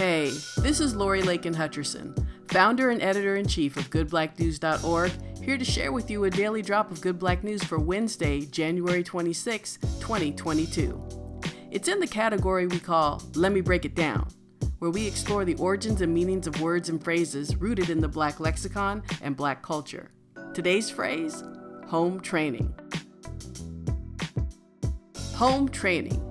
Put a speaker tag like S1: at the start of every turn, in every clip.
S1: Hey, this is Lori Lakin Hutcherson, founder and editor in chief of GoodBlackNews.org, here to share with you a daily drop of Good Black News for Wednesday, January 26, 2022. It's in the category we call Let Me Break It Down, where we explore the origins and meanings of words and phrases rooted in the Black lexicon and Black culture. Today's phrase home training. Home training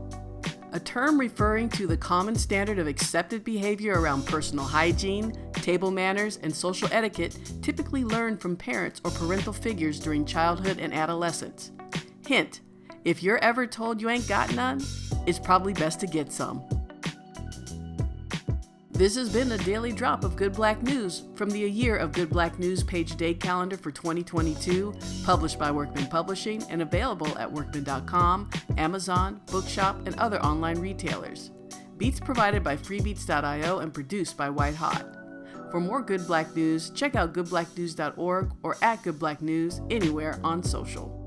S1: a term referring to the common standard of accepted behavior around personal hygiene, table manners, and social etiquette typically learned from parents or parental figures during childhood and adolescence. Hint if you're ever told you ain't got none, it's probably best to get some. This has been a daily drop of Good Black News from the A Year of Good Black News page day calendar for 2022, published by Workman Publishing and available at workman.com, Amazon, Bookshop, and other online retailers. Beats provided by freebeats.io and produced by White Hot. For more Good Black News, check out goodblacknews.org or at Good Black News anywhere on social.